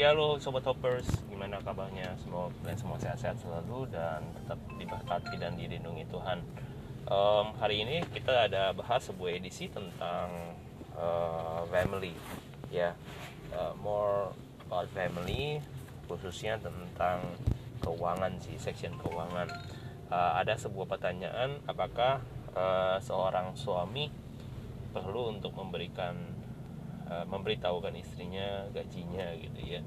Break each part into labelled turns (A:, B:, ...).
A: ya lo sobat hoppers gimana kabarnya? Semoga kalian semua sehat-sehat selalu dan tetap diberkati dan dilindungi Tuhan. Um, hari ini kita ada bahas sebuah edisi tentang uh, family ya. Uh, more about family khususnya tentang keuangan sih section keuangan. Uh, ada sebuah pertanyaan apakah uh, seorang suami perlu untuk memberikan uh, memberitahukan istrinya gajinya gitu ya.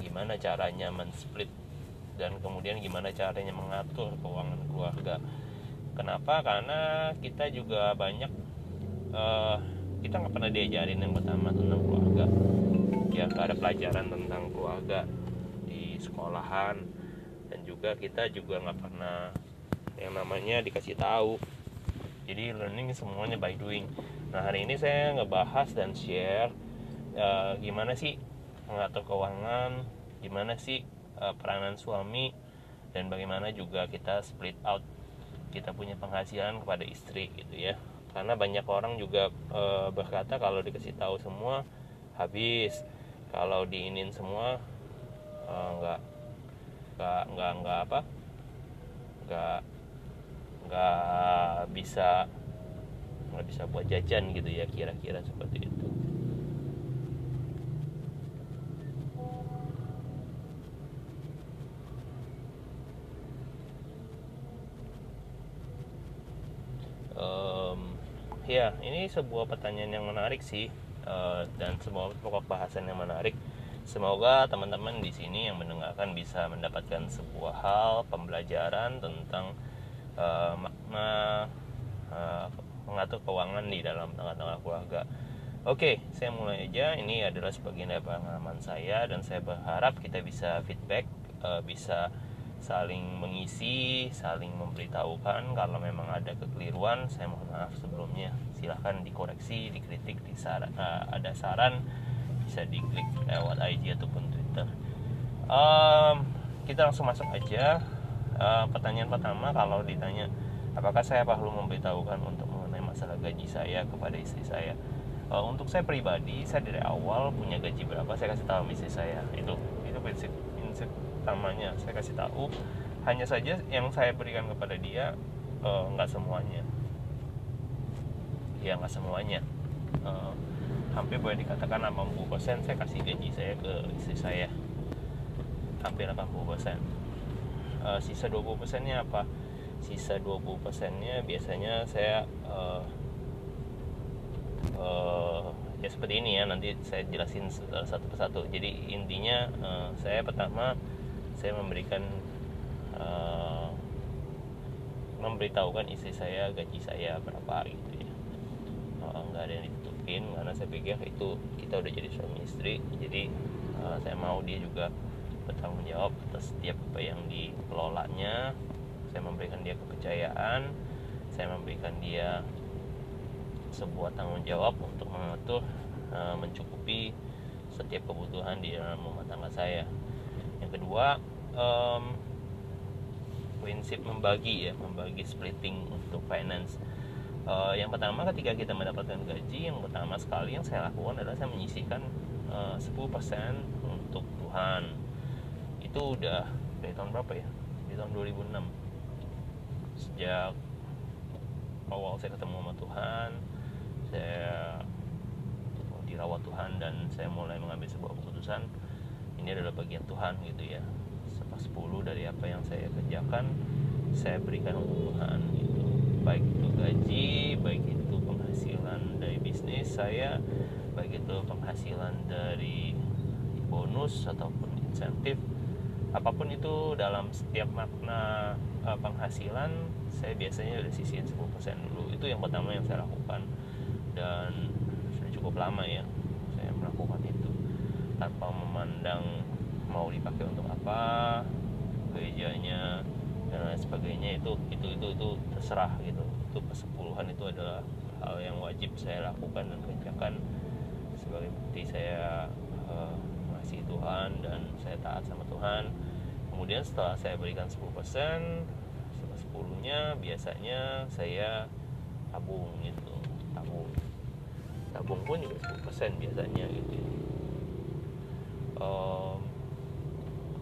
A: Gimana caranya men-split dan kemudian gimana caranya mengatur keuangan keluarga. Kenapa? Karena kita juga banyak uh, kita nggak pernah diajarin yang pertama tentang keluarga. Ya nggak ada pelajaran tentang keluarga di sekolahan. Dan juga kita juga nggak pernah yang namanya dikasih tahu. Jadi learning semuanya by doing nah hari ini saya ngebahas dan share uh, gimana sih mengatur keuangan gimana sih uh, peranan suami dan bagaimana juga kita split out kita punya penghasilan kepada istri gitu ya. Karena banyak orang juga uh, berkata kalau dikasih tahu semua habis. Kalau diinin semua uh, nggak nggak nggak nggak apa nggak nggak bisa nggak bisa buat jajan gitu ya kira-kira seperti itu. Um, ya ini sebuah pertanyaan yang menarik sih uh, dan sebuah pokok bahasan yang menarik. Semoga teman-teman di sini yang mendengarkan bisa mendapatkan sebuah hal pembelajaran tentang uh, makna uh, mengatur keuangan di dalam tengah-tengah keluarga. Oke, saya mulai aja. Ini adalah sebagian dari pengalaman saya dan saya berharap kita bisa feedback, uh, bisa saling mengisi, saling memberitahukan kalau memang ada kekeliruan. Saya mohon maaf sebelumnya. Silahkan dikoreksi, dikritik, disaran, uh, ada saran bisa diklik lewat IG ataupun Twitter. Um, kita langsung masuk aja. Uh, pertanyaan pertama kalau ditanya apakah saya perlu memberitahukan untuk masalah gaji saya kepada istri saya. Uh, untuk saya pribadi, saya dari awal punya gaji berapa saya kasih tahu istri saya. Itu itu prinsip prinsip utamanya saya kasih tahu. Hanya saja yang saya berikan kepada dia uh, semuanya. Ya nggak semuanya. Uh, hampir boleh dikatakan 80% saya kasih gaji saya ke istri saya hampir 80% uh, sisa 20% nya apa sisa 20% nya biasanya saya uh, uh, ya seperti ini ya nanti saya jelasin satu persatu. Jadi intinya uh, saya pertama saya memberikan uh, memberitahukan istri saya gaji saya berapa gitu ya. Uh, nggak ada yang mungkin karena saya pikir itu kita udah jadi suami istri jadi uh, saya mau dia juga bertanggung jawab atas setiap apa yang dikelolanya saya memberikan dia kepercayaan saya memberikan dia sebuah tanggung jawab untuk mengatur uh, mencukupi setiap kebutuhan di dalam rumah tangga saya. Yang kedua um, prinsip membagi ya membagi splitting untuk finance. Uh, yang pertama ketika kita mendapatkan gaji yang pertama sekali yang saya lakukan adalah saya menyisihkan uh, 10% untuk Tuhan. Itu udah dari tahun berapa ya? Di tahun 2006 sejak awal saya ketemu sama Tuhan saya dirawat Tuhan dan saya mulai mengambil sebuah keputusan ini adalah bagian Tuhan gitu ya. Sepuluh dari apa yang saya kerjakan saya berikan untuk Tuhan gitu. Baik itu gaji baik itu penghasilan dari bisnis saya baik itu penghasilan dari bonus ataupun insentif apa pun itu dalam setiap makna uh, penghasilan saya biasanya udah sisihin 10% dulu. Itu yang pertama yang saya lakukan. Dan sudah cukup lama ya saya melakukan itu. Tanpa memandang mau dipakai untuk apa gerejanya dan lain sebagainya itu itu itu itu terserah gitu. Itu persepuluhan itu adalah hal yang wajib saya lakukan dan kerjakan. Sebagai bukti saya uh, masih Tuhan dan saya taat sama Tuhan. Kemudian setelah saya berikan 10% setelah 10 nya biasanya saya tabung gitu tabung. Tabung pun juga 10% biasanya gitu. Um,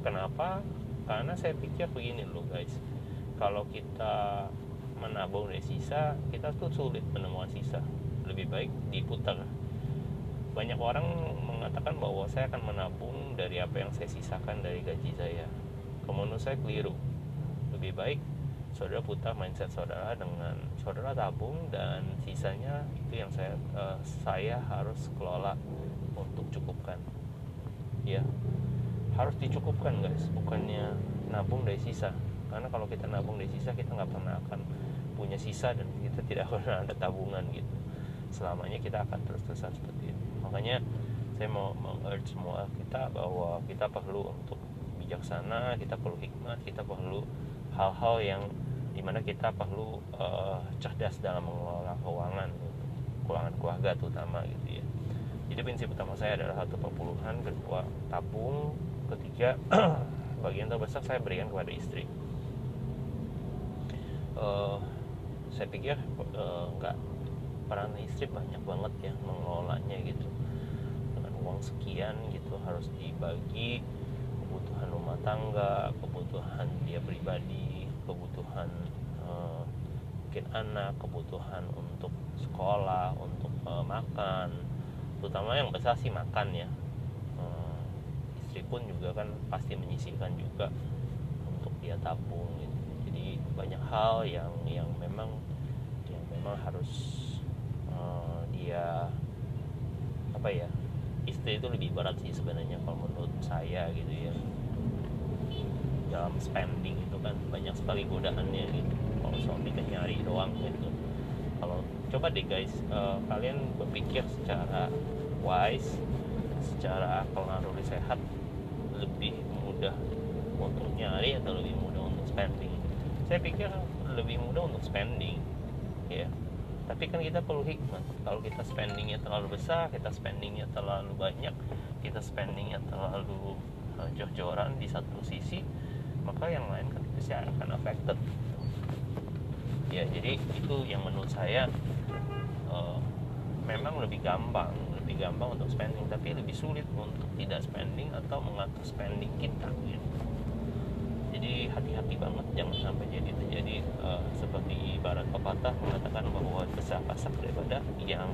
A: kenapa? Karena saya pikir begini loh guys. Kalau kita menabung dari sisa kita tuh sulit menemukan sisa. Lebih baik diputar banyak orang mengatakan bahwa saya akan menabung dari apa yang saya sisakan dari gaji saya. Menurut saya keliru. Lebih baik saudara putar mindset saudara dengan saudara tabung dan sisanya itu yang saya uh, saya harus kelola untuk cukupkan. Ya harus dicukupkan guys. Bukannya nabung dari sisa. Karena kalau kita nabung dari sisa kita nggak pernah akan punya sisa dan kita tidak pernah ada tabungan gitu selamanya kita akan terus-terusan seperti itu makanya saya mau mengurge semua kita bahwa kita perlu untuk bijaksana kita perlu hikmat kita perlu hal-hal yang di mana kita perlu uh, cerdas dalam mengelola keuangan keuangan keluarga terutama gitu ya. Jadi prinsip utama saya adalah satu perpuluhan kedua tabung ketiga bagian terbesar saya berikan kepada istri. Uh, saya pikir uh, peran istri banyak banget ya mengelolanya gitu. Dengan uang sekian gitu harus dibagi kebutuhan rumah tangga kebutuhan dia pribadi kebutuhan uh, mungkin anak kebutuhan untuk sekolah untuk uh, makan. Terutama yang besar sih makan ya. Uh, istri pun juga kan pasti menyisihkan juga untuk dia tabung gitu. Jadi banyak hal yang yang memang yang memang harus dia apa ya istri itu lebih berat sih sebenarnya kalau menurut saya gitu ya. Dalam spending itu kan banyak sekali godaannya gitu. Kalau suami kan nyari doang gitu. Kalau coba deh guys uh, kalian berpikir secara wise secara akal naluri sehat lebih mudah untuk nyari atau lebih mudah untuk spending? Saya pikir lebih mudah untuk spending ya tapi kan kita perlu hikmat. Kalau kita spendingnya terlalu besar kita spendingnya terlalu banyak kita spendingnya terlalu uh, jor-joran di satu sisi maka yang lain kan pasti akan affected. Ya jadi itu yang menurut saya uh, memang lebih gampang lebih gampang untuk spending tapi lebih sulit untuk tidak spending atau mengatur spending kita gitu jadi hati-hati banget jangan sampai jadi terjadi uh, seperti ibarat pepatah mengatakan bahwa besar pasak daripada yang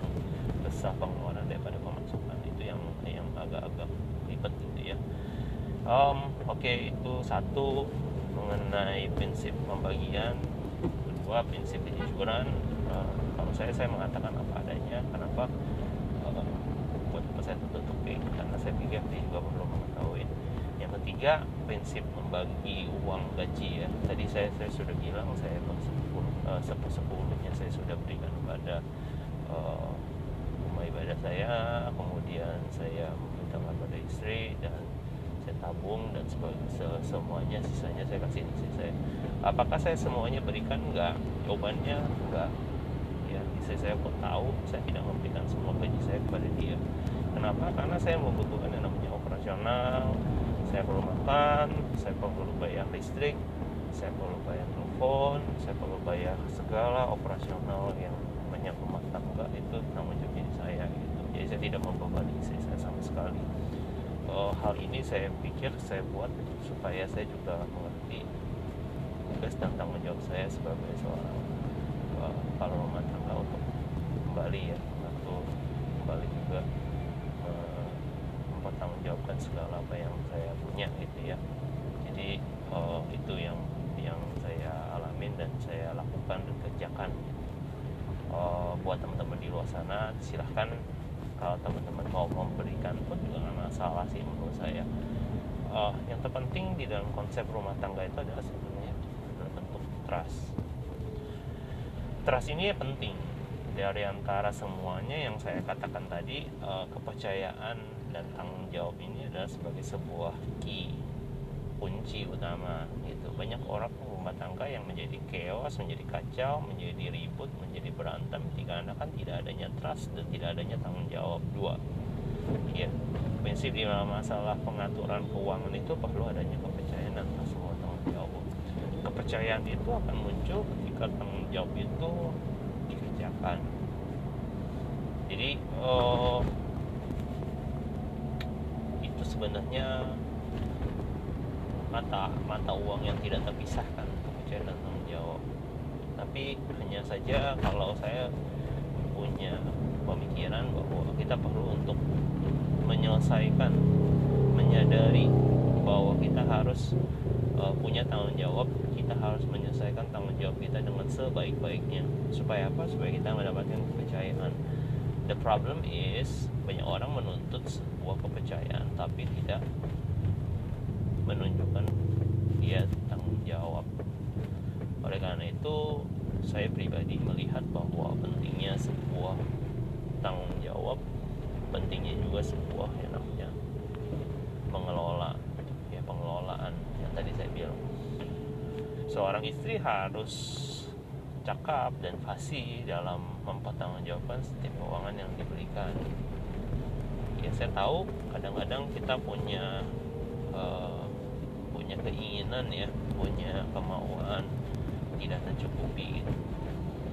A: besar pengeluaran daripada pemasukan. Itu yang yang agak-agak ribet gitu ya. Um, oke okay, itu satu mengenai prinsip pembagian. Kedua prinsip kejujuran. Uh, kalau saya saya mengatakan apa adanya. Kenapa? Uh, buat apa saya tutup karena saya pikir dia juga perlu mengetahui ketiga prinsip membagi uang gaji ya. Tadi saya saya sudah bilang saya uh, sepersepuluhnya saya sudah berikan kepada uh, rumah ibadah saya. Kemudian saya meminta kepada istri dan saya tabung dan semuanya sisanya saya kasih istri saya. Apakah saya semuanya berikan? Enggak. Jawabannya enggak. Ya istri saya pun tahu saya tidak memberikan semua gaji saya kepada dia. Kenapa? Karena saya membutuhkan yang namanya operasional saya perlu makan saya perlu bayar listrik saya perlu bayar telepon saya perlu bayar segala operasional yang menyangkut rumah tangga itu tanggung jawab saya gitu. Jadi saya tidak membebani istri saya sama sekali. Uh, hal ini saya pikir saya buat supaya saya juga mengerti tugas dan tanggung jawab saya sebagai seorang uh, kepala rumah tangga untuk kembali ya atau kembali juga mempertanggungjawabkan segala apa yang saya punya gitu ya. Jadi uh, itu yang yang saya alamin dan saya lakukan dan kerjakan. Uh, buat teman-teman di luar sana silahkan kalau teman-teman mau memberikan pun juga nggak masalah sih menurut saya. Uh, yang terpenting di dalam konsep rumah tangga itu adalah sebenarnya dalam bentuk trust. Trust ini penting. Dari antara semuanya yang saya katakan tadi uh, kepercayaan dan tanggung jawab ini adalah sebagai sebuah key kunci utama gitu. Banyak orang rumah tangga yang menjadi chaos menjadi kacau menjadi ribut menjadi berantem. Anda kan tidak adanya trust dan tidak adanya tanggung jawab. Dua ya prinsip di dalam masalah pengaturan keuangan itu perlu adanya kepercayaan dan semua tanggung jawab. Kepercayaan itu akan muncul ketika tanggung jawab itu dikerjakan. Jadi uh, sebenarnya mata mata uang yang tidak terpisahkan kepercayaan dan tanggung jawab. Tapi hanya saja kalau saya punya pemikiran bahwa kita perlu untuk menyelesaikan menyadari bahwa kita harus uh, punya tanggung jawab kita harus menyelesaikan tanggung jawab kita dengan sebaik-baiknya. Supaya apa? Supaya kita mendapatkan kepercayaan the problem is banyak orang menuntut sebuah kepercayaan tapi tidak menunjukkan dia tanggung jawab. Oleh karena itu saya pribadi melihat bahwa pentingnya sebuah tanggung jawab pentingnya juga sebuah yang namanya mengelola ya pengelolaan yang tadi saya bilang. Seorang istri harus cakap dan fasih dalam mempertanggungjawabkan setiap keuangan yang diberikan ya saya tahu kadang-kadang kita punya uh, punya keinginan ya punya kemauan tidak tercukupi gitu.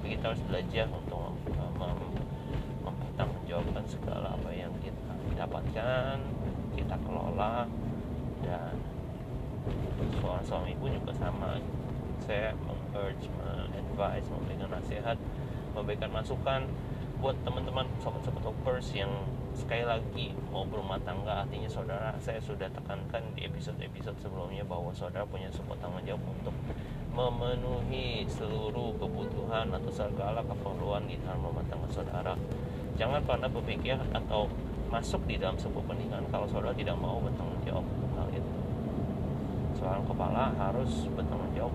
A: kita harus belajar untuk mem mempertanggungjawabkan segala apa yang kita dapatkan kita kelola dan seorang suami pun juga sama saya meng-urge, advice memberikan nasihat memberikan masukan buat teman-teman sobat-sobat hoppers yang sekali lagi mau berumah tangga. Artinya saudara saya sudah tekankan di episode-episode sebelumnya bahwa saudara punya sebuah tanggung jawab untuk memenuhi seluruh kebutuhan atau segala keperluan di dalam rumah tangga saudara. Jangan pernah berpikir atau masuk di dalam sebuah pernikahan kalau saudara tidak mau bertanggung jawab untuk hal itu. Seorang kepala harus bertanggung jawab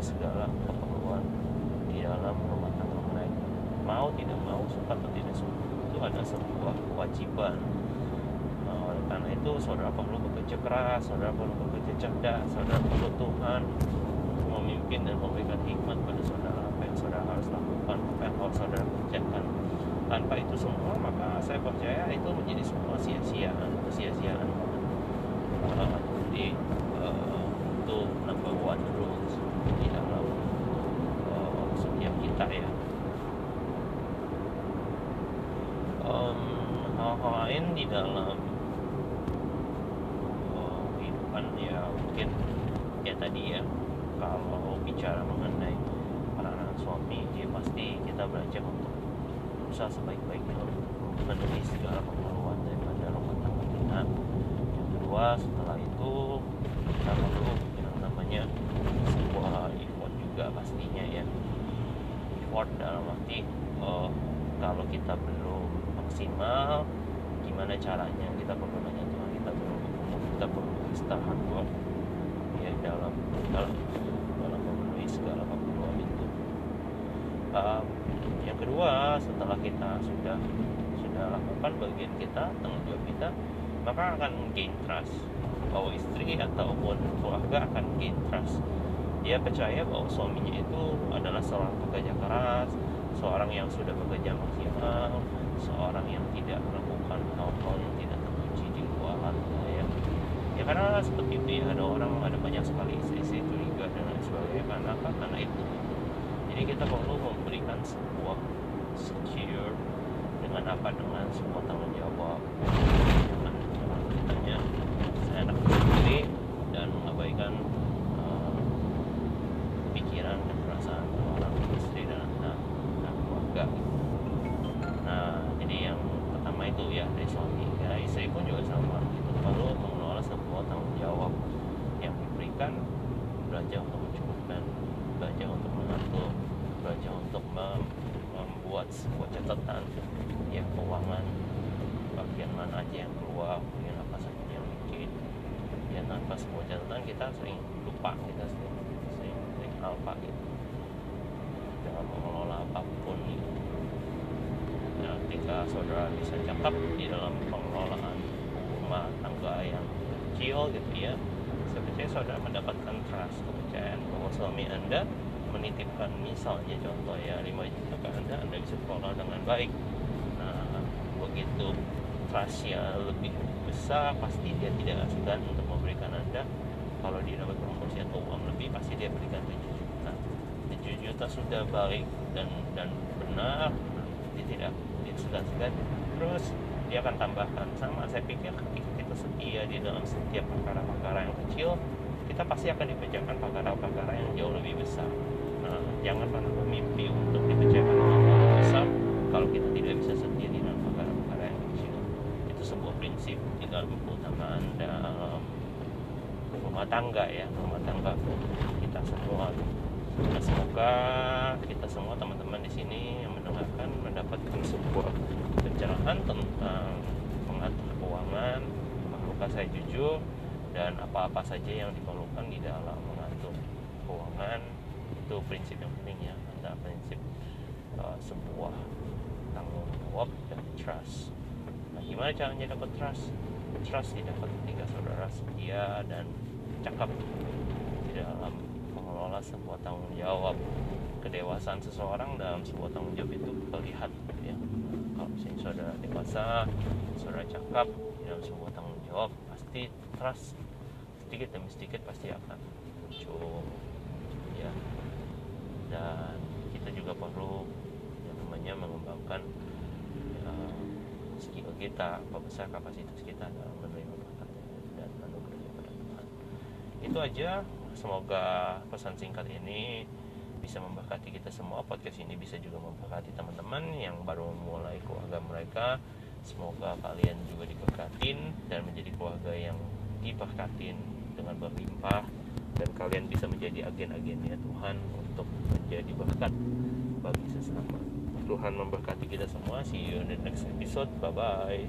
A: segala keperluan di dalam rumah tangga mereka. Mau tidak mau suka atau tidak suka adalah sebuah kewajiban. Nah, oleh karena itu saudara perlu bekerja keras saudara perlu bekerja cerdas saudara perlu Tuhan memimpin dan memberikan hikmat pada saudara apa yang saudara harus lakukan apa yang harus saudara kerjakan. Tanpa itu semua maka saya percaya itu menjadi semua sia-siaan sia-siaan uh, jadi uh, itu number one rules di dalam uh, setiap kita ya hal-hal lain di dalam uh, kehidupan ya mungkin ya tadi ya kalau bicara mengenai peranan suami ya pasti kita belajar untuk berusaha sebaik-baiknya untuk memenuhi segala keperluan daripada rumah tangga kita. Yang kedua setelah itu kita perlu yang namanya sebuah effort juga pastinya ya. Effort dalam arti uh, kalau kita belum maksimal gimana caranya kita perlu nanya Tuhan kita perlu kita perlu istirahat buat ya dalam dalam dalam memenuhi segala keperluan itu. Um, yang kedua setelah kita sudah sudah lakukan bagian kita tanggung jawab kita maka akan gain trust. Bahwa istri ataupun keluarga akan gain trust. Dia percaya bahwa suaminya itu adalah seorang pekerja keras seorang yang sudah bekerja maksimal seorang yang tidak melakukan hal-hal yang tidak terpuji di luar ya. Ya karena seperti itu ya ada orang ada banyak sekali isi-isi curiga dan lain sebagainya karena apa? Karena itu. Jadi kita perlu memberikan sebuah secure dengan apa? Dengan sebuah tanggung jawab. Dengan jangan kitanya seenak sendiri dan mengabaikan uh, pikiran dan perasaan orang istri dan anak dan keluarga nah jadi yang pertama itu ya dari suami ya istri pun juga sama itu perlu mengelola sebuah tanggung jawab yang diberikan belajar untuk mencukupkan belajar untuk mengatur belajar untuk mem membuat sebuah catatan ya keuangan. Bagian mana aja yang keluar bagian apa saja yang mungkin. Ya tanpa sebuah catatan kita sering lupa kita sering sering, sering lupa gitu dalam mengelola apa pun gitu nah, ketika saudara bisa cakap di dalam pengelolaan rumah tangga yang kecil gitu ya. Saya saudara mendapatkan trust kepercayaan bahwa suami anda menitipkan misalnya contoh ya 5 juta ke anda anda bisa kelola dengan baik. Nah begitu trustnya lebih besar pasti dia tidak segan untuk memberikan anda. Kalau dia dapat promosi atau uang lebih pasti dia berikan 7 juta. 7 juta sudah baik dan dan benar dia tidak segan-segan. Terus dia akan tambahkan sama saya pikir ketika kita setia di dalam setiap perkara-perkara yang kecil kita pasti akan dibacakan perkara-perkara yang jauh lebih besar jangan pernah bermimpi untuk yang lebih besar kalau kita tidak bisa di dalam perkara-perkara yang kecil itu sebuah prinsip di dalam keutamaan dalam rumah tangga ya rumah tangga kita semua. Nah, semoga kita semua teman-teman di sini yang mendengarkan mendapatkan sebuah pencerahan tentang mengatur keuangan mahlukah saya jujur dan apa-apa saja yang diperlukan di dalam mengatur keuangan itu prinsip yang penting ya ada prinsip uh, sebuah tanggung jawab dan trust. Nah gimana caranya dapat trust? Trust didapat ketika saudara setia dan cakap di dalam mengelola sebuah tanggung jawab. Kedewasaan seseorang dalam sebuah tanggung jawab itu terlihat ya. Kalau misalnya saudara dewasa saudara cakap di dalam sebuah tanggung jawab pasti trust sedikit demi sedikit pasti akan muncul ya. Dan kita juga perlu namanya mengembangkan ya, skill kita apa besar kapasitas kita dalam menerima berkat dan anugerah daripada Tuhan. Itu aja. Semoga pesan singkat ini bisa memberkati kita semua. Podcast ini bisa juga memberkati teman-teman yang baru memulai keluarga mereka. Semoga kalian juga diberkatin dan menjadi keluarga yang diberkatin dengan berlimpah. Dan kalian bisa menjadi agen-agennya Tuhan untuk menjadi berkat bagi sesama Tuhan memberkati kita semua. See you in the next episode. Bye bye